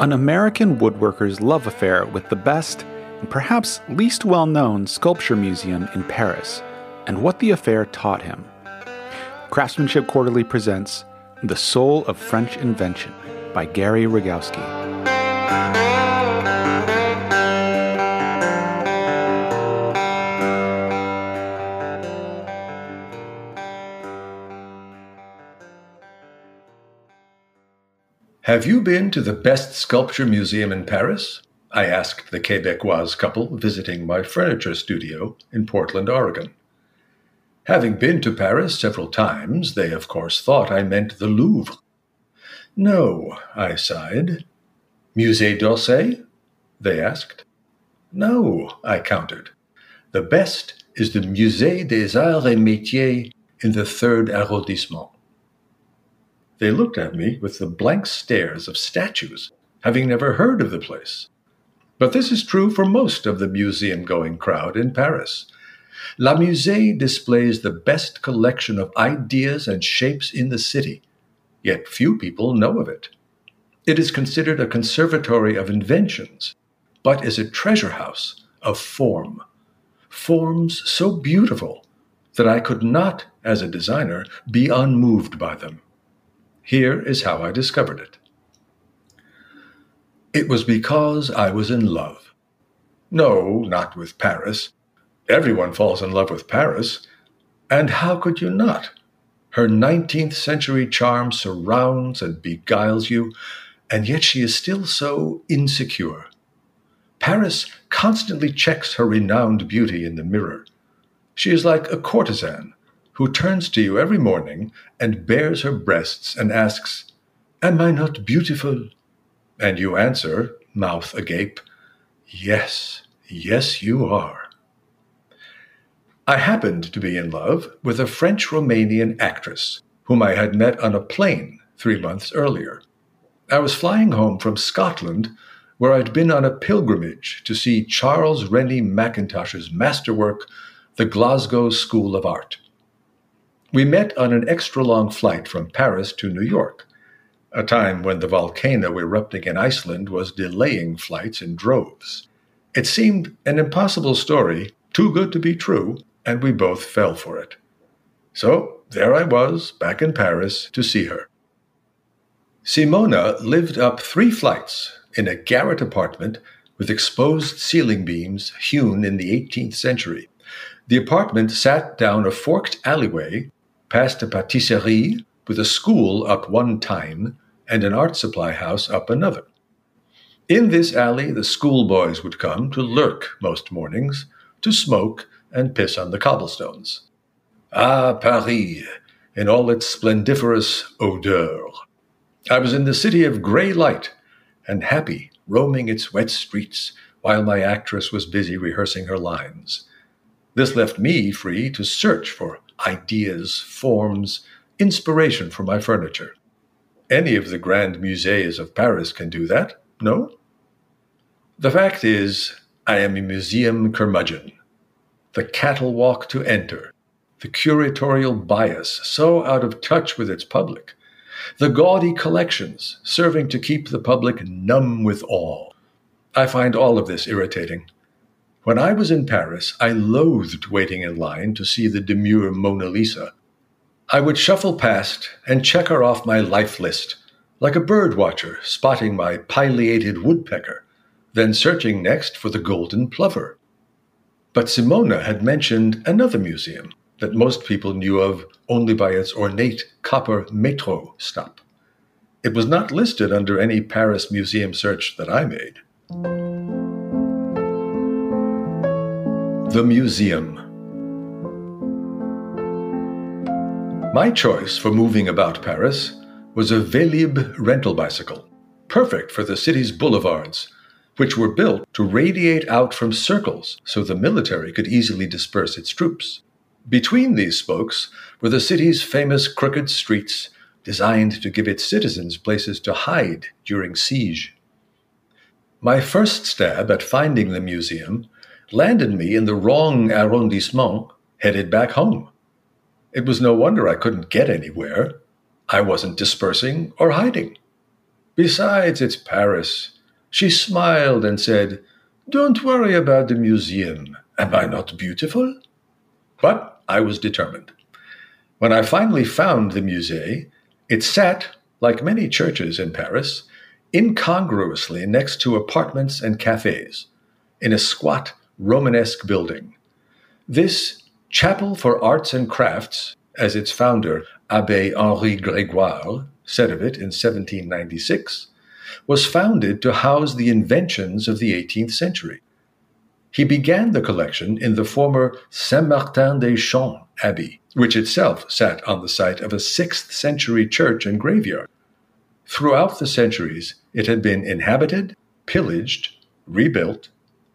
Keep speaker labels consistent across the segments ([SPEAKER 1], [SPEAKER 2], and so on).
[SPEAKER 1] An American woodworker's love affair with the best and perhaps least well known sculpture museum in Paris, and what the affair taught him. Craftsmanship Quarterly presents The Soul of French Invention by Gary Rogowski.
[SPEAKER 2] Have you been to the best sculpture museum in Paris? I asked the Quebecois couple visiting my furniture studio in Portland, Oregon. Having been to Paris several times, they of course thought I meant the Louvre. No, I sighed. Musée d'Orsay? They asked. No, I countered. The best is the Musée des Arts et Métiers in the third arrondissement. They looked at me with the blank stares of statues, having never heard of the place. But this is true for most of the museum going crowd in Paris. La Musée displays the best collection of ideas and shapes in the city, yet few people know of it. It is considered a conservatory of inventions, but is a treasure house of form. Forms so beautiful that I could not, as a designer, be unmoved by them. Here is how I discovered it. It was because I was in love. No, not with Paris. Everyone falls in love with Paris. And how could you not? Her 19th century charm surrounds and beguiles you, and yet she is still so insecure. Paris constantly checks her renowned beauty in the mirror. She is like a courtesan who turns to you every morning and bares her breasts and asks, Am I not beautiful? And you answer, mouth agape, Yes, yes, you are. I happened to be in love with a French Romanian actress whom I had met on a plane three months earlier. I was flying home from Scotland, where I'd been on a pilgrimage to see Charles Rennie Mackintosh's masterwork, The Glasgow School of Art. We met on an extra long flight from Paris to New York, a time when the volcano erupting in Iceland was delaying flights in droves. It seemed an impossible story, too good to be true, and we both fell for it. So there I was, back in Paris, to see her. Simona lived up three flights in a garret apartment with exposed ceiling beams hewn in the 18th century. The apartment sat down a forked alleyway past a patisserie with a school up one time and an art supply house up another. In this alley, the schoolboys would come to lurk most mornings, to smoke and piss on the cobblestones. Ah, Paris, in all its splendiferous odeur. I was in the city of grey light and happy, roaming its wet streets while my actress was busy rehearsing her lines. This left me free to search for ideas, forms, inspiration for my furniture. Any of the grand musees of Paris can do that, no? The fact is, I am a museum curmudgeon. The cattle walk to enter, the curatorial bias so out of touch with its public, the gaudy collections serving to keep the public numb with awe. I find all of this irritating. When I was in Paris, I loathed waiting in line to see the demure Mona Lisa. I would shuffle past and check her off my life list, like a bird watcher spotting my pileated woodpecker, then searching next for the golden plover. But Simona had mentioned another museum that most people knew of only by its ornate copper metro stop. It was not listed under any Paris museum search that I made. The Museum. My choice for moving about Paris was a Vélib rental bicycle, perfect for the city's boulevards, which were built to radiate out from circles so the military could easily disperse its troops. Between these spokes were the city's famous crooked streets, designed to give its citizens places to hide during siege. My first stab at finding the museum landed me in the wrong arrondissement, headed back home. It was no wonder I couldn't get anywhere. I wasn't dispersing or hiding. Besides, it's Paris. She smiled and said, Don't worry about the museum. Am I not beautiful? But I was determined. When I finally found the musée, it sat, like many churches in Paris, incongruously next to apartments and cafes, in a squat Romanesque building. This Chapel for Arts and Crafts, as its founder, Abbe Henri Gregoire, said of it in 1796, was founded to house the inventions of the 18th century. He began the collection in the former Saint Martin des Champs Abbey, which itself sat on the site of a 6th century church and graveyard. Throughout the centuries, it had been inhabited, pillaged, rebuilt,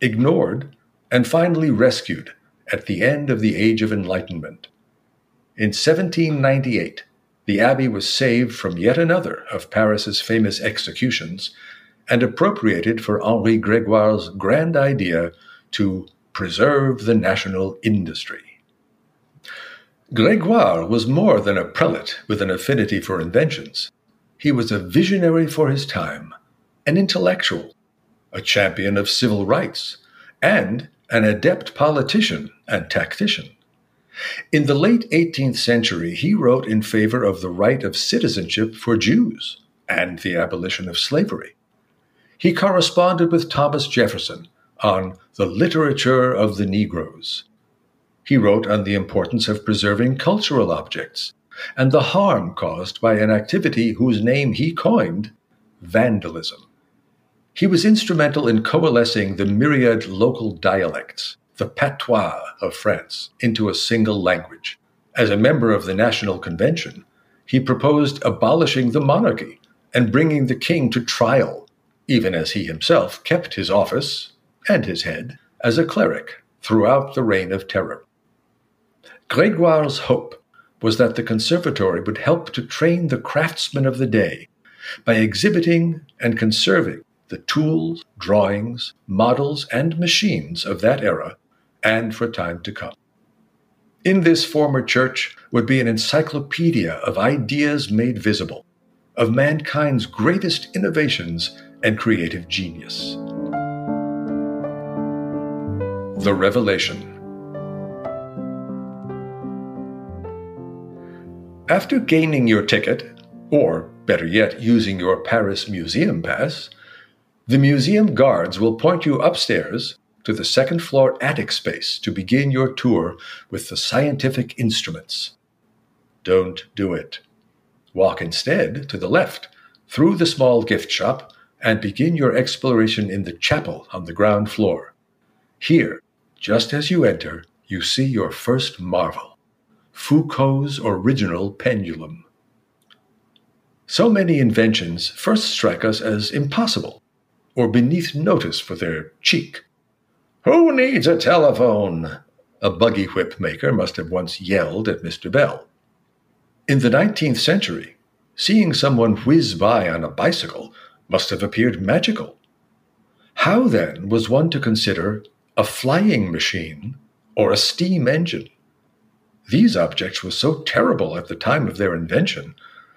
[SPEAKER 2] ignored, and finally rescued at the end of the Age of Enlightenment. In 1798, the abbey was saved from yet another of Paris's famous executions and appropriated for Henri Gregoire's grand idea to preserve the national industry. Gregoire was more than a prelate with an affinity for inventions. He was a visionary for his time, an intellectual, a champion of civil rights, and an adept politician and tactician. In the late 18th century, he wrote in favor of the right of citizenship for Jews and the abolition of slavery. He corresponded with Thomas Jefferson on the literature of the Negroes. He wrote on the importance of preserving cultural objects and the harm caused by an activity whose name he coined vandalism. He was instrumental in coalescing the myriad local dialects, the patois of France, into a single language. As a member of the National Convention, he proposed abolishing the monarchy and bringing the king to trial, even as he himself kept his office and his head as a cleric throughout the Reign of Terror. Gregoire's hope was that the conservatory would help to train the craftsmen of the day by exhibiting and conserving the tools, drawings, models, and machines of that era and for time to come. In this former church would be an encyclopedia of ideas made visible, of mankind's greatest innovations and creative genius. The Revelation After gaining your ticket, or better yet, using your Paris Museum Pass, the museum guards will point you upstairs to the second floor attic space to begin your tour with the scientific instruments. Don't do it. Walk instead to the left, through the small gift shop, and begin your exploration in the chapel on the ground floor. Here, just as you enter, you see your first marvel Foucault's original pendulum. So many inventions first strike us as impossible or beneath notice for their cheek. Who needs a telephone? A buggy whip maker must have once yelled at Mr. Bell. In the 19th century, seeing someone whiz by on a bicycle must have appeared magical. How then was one to consider a flying machine or a steam engine? These objects were so terrible at the time of their invention,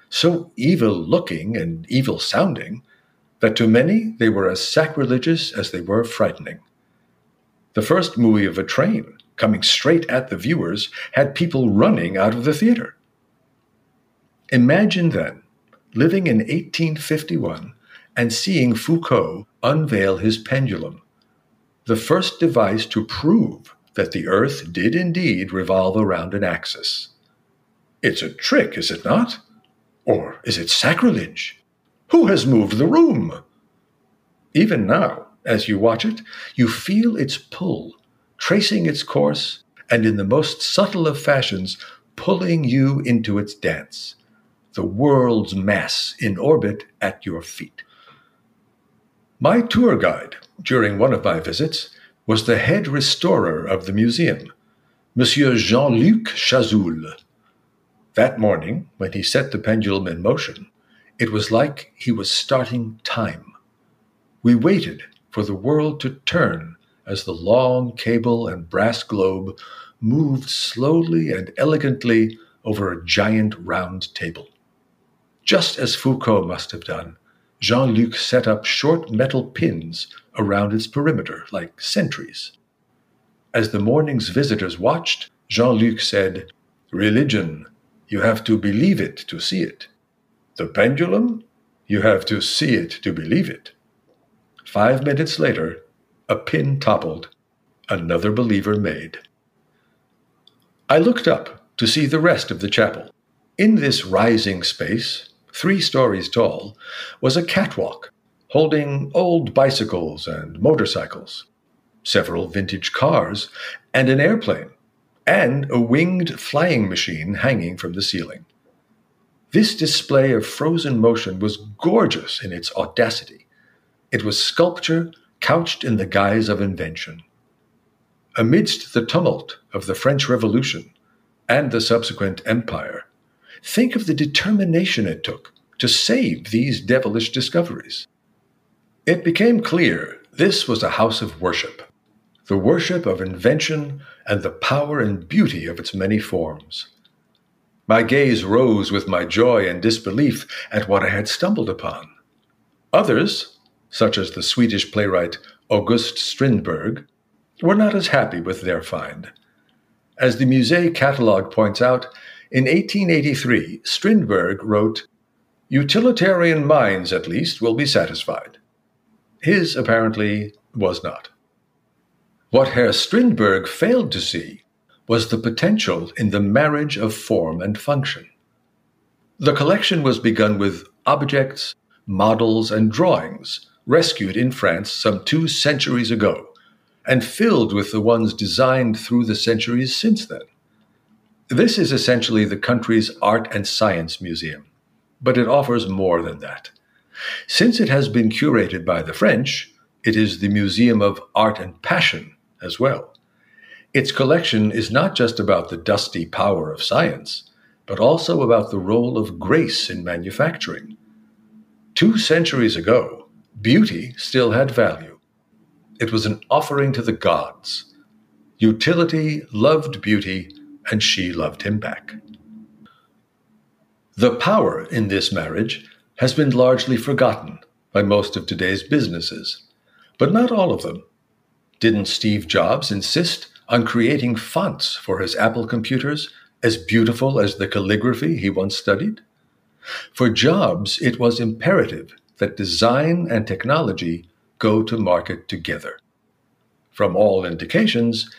[SPEAKER 2] so evil looking and evil sounding, that to many they were as sacrilegious as they were frightening. The first movie of a train, coming straight at the viewers, had people running out of the theater. Imagine then living in 1851 and seeing Foucault unveil his pendulum, the first device to prove that the Earth did indeed revolve around an axis. It's a trick, is it not? Or is it sacrilege? Who has moved the room? Even now, as you watch it, you feel its pull, tracing its course, and in the most subtle of fashions, pulling you into its dance, the world's mass in orbit at your feet. My tour guide, during one of my visits, was the head restorer of the museum, Monsieur Jean Luc Chazoul. That morning, when he set the pendulum in motion, it was like he was starting time. We waited for the world to turn as the long cable and brass globe moved slowly and elegantly over a giant round table. Just as Foucault must have done, Jean Luc set up short metal pins around its perimeter, like sentries. As the morning's visitors watched, Jean Luc said, Religion, you have to believe it to see it. The pendulum, you have to see it to believe it. Five minutes later, a pin toppled, another believer made. I looked up to see the rest of the chapel. In this rising space, three stories tall, was a catwalk holding old bicycles and motorcycles, several vintage cars, and an airplane, and a winged flying machine hanging from the ceiling. This display of frozen motion was gorgeous in its audacity. It was sculpture couched in the guise of invention. Amidst the tumult of the French Revolution and the subsequent empire, think of the determination it took to save these devilish discoveries. It became clear this was a house of worship, the worship of invention and the power and beauty of its many forms. My gaze rose with my joy and disbelief at what I had stumbled upon. Others, such as the Swedish playwright August Strindberg, were not as happy with their find. As the Musée catalogue points out, in 1883, Strindberg wrote, Utilitarian minds, at least, will be satisfied. His, apparently, was not. What Herr Strindberg failed to see was the potential in the marriage of form and function. The collection was begun with objects, models, and drawings rescued in France some two centuries ago, and filled with the ones designed through the centuries since then. This is essentially the country's art and science museum, but it offers more than that. Since it has been curated by the French, it is the Museum of Art and Passion as well. Its collection is not just about the dusty power of science, but also about the role of grace in manufacturing. Two centuries ago, beauty still had value. It was an offering to the gods. Utility loved beauty, and she loved him back. The power in this marriage has been largely forgotten by most of today's businesses, but not all of them. Didn't Steve Jobs insist on creating fonts for his Apple computers as beautiful as the calligraphy he once studied? For Jobs, it was imperative that design and technology go to market together. From all indications,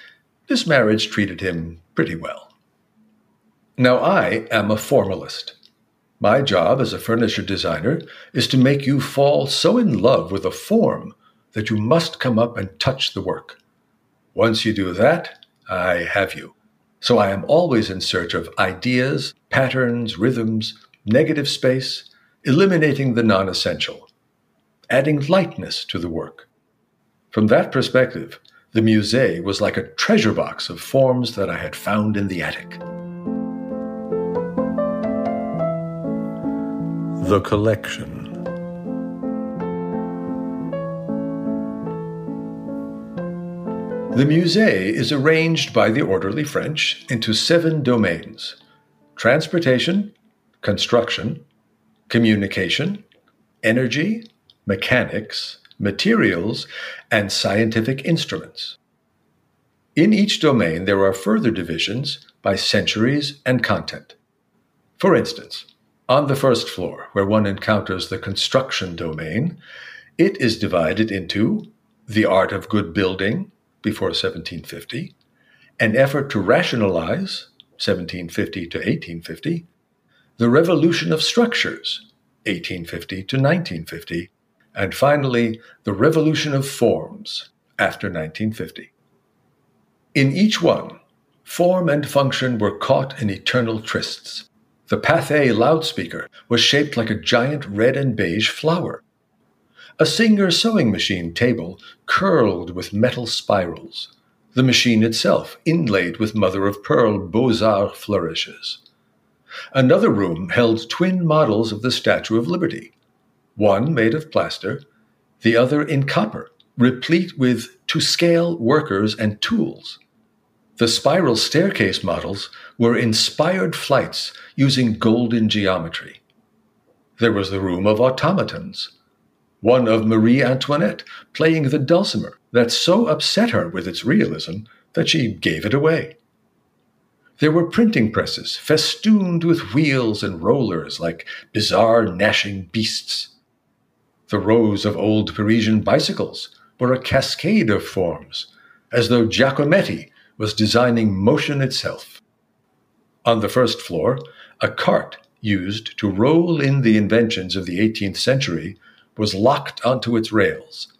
[SPEAKER 2] this marriage treated him pretty well. Now, I am a formalist. My job as a furniture designer is to make you fall so in love with a form that you must come up and touch the work. Once you do that, I have you. So I am always in search of ideas, patterns, rhythms, negative space, eliminating the non essential, adding lightness to the work. From that perspective, the musée was like a treasure box of forms that I had found in the attic.
[SPEAKER 3] The Collection.
[SPEAKER 2] The musée is arranged by the orderly French into seven domains transportation, construction, communication, energy, mechanics, materials, and scientific instruments. In each domain, there are further divisions by centuries and content. For instance, on the first floor, where one encounters the construction domain, it is divided into the art of good building before 1750, an effort to rationalize 1750 to 1850, the revolution of structures 1850 to 1950, and finally the revolution of forms after 1950. In each one, form and function were caught in eternal trysts. The Pathé loudspeaker was shaped like a giant red and beige flower. A Singer sewing machine table curled with metal spirals. The machine itself inlaid with mother of pearl beaux arts flourishes. Another room held twin models of the Statue of Liberty, one made of plaster, the other in copper, replete with to scale workers and tools. The spiral staircase models were inspired flights using golden geometry. There was the room of automatons, one of Marie Antoinette playing the dulcimer that so upset her with its realism that she gave it away. There were printing presses festooned with wheels and rollers like bizarre gnashing beasts. The rows of old Parisian bicycles were a cascade of forms, as though Giacometti was designing motion itself. On the first floor, a cart used to roll in the inventions of the 18th century was locked onto its rails,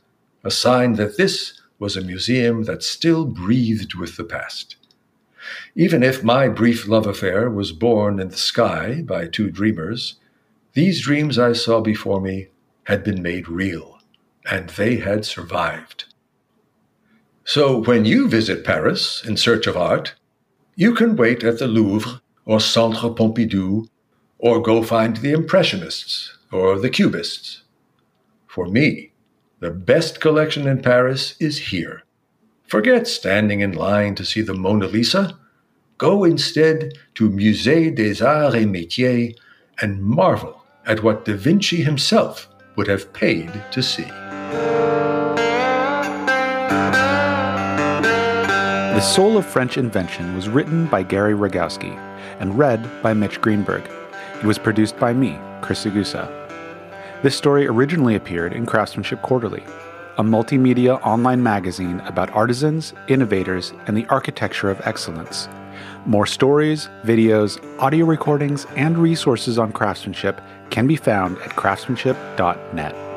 [SPEAKER 2] a sign that this was a museum that still breathed with the past. Even if my brief love affair was born in the sky by two dreamers, these dreams I saw before me had been made real, and they had survived. So when you visit Paris in search of art, you can wait at the Louvre or Centre Pompidou, or go find the Impressionists or the Cubists. For me, the best collection in Paris is here. Forget standing in line to see the Mona Lisa. Go instead to Musée des Arts et Métiers and marvel at what Da Vinci himself would have paid to see.
[SPEAKER 1] The Soul of French Invention was written by Gary Rogowski and read by Mitch Greenberg. It was produced by me, Chris Agusa. This story originally appeared in Craftsmanship Quarterly, a multimedia online magazine about artisans, innovators, and the architecture of excellence. More stories, videos, audio recordings, and resources on craftsmanship can be found at craftsmanship.net.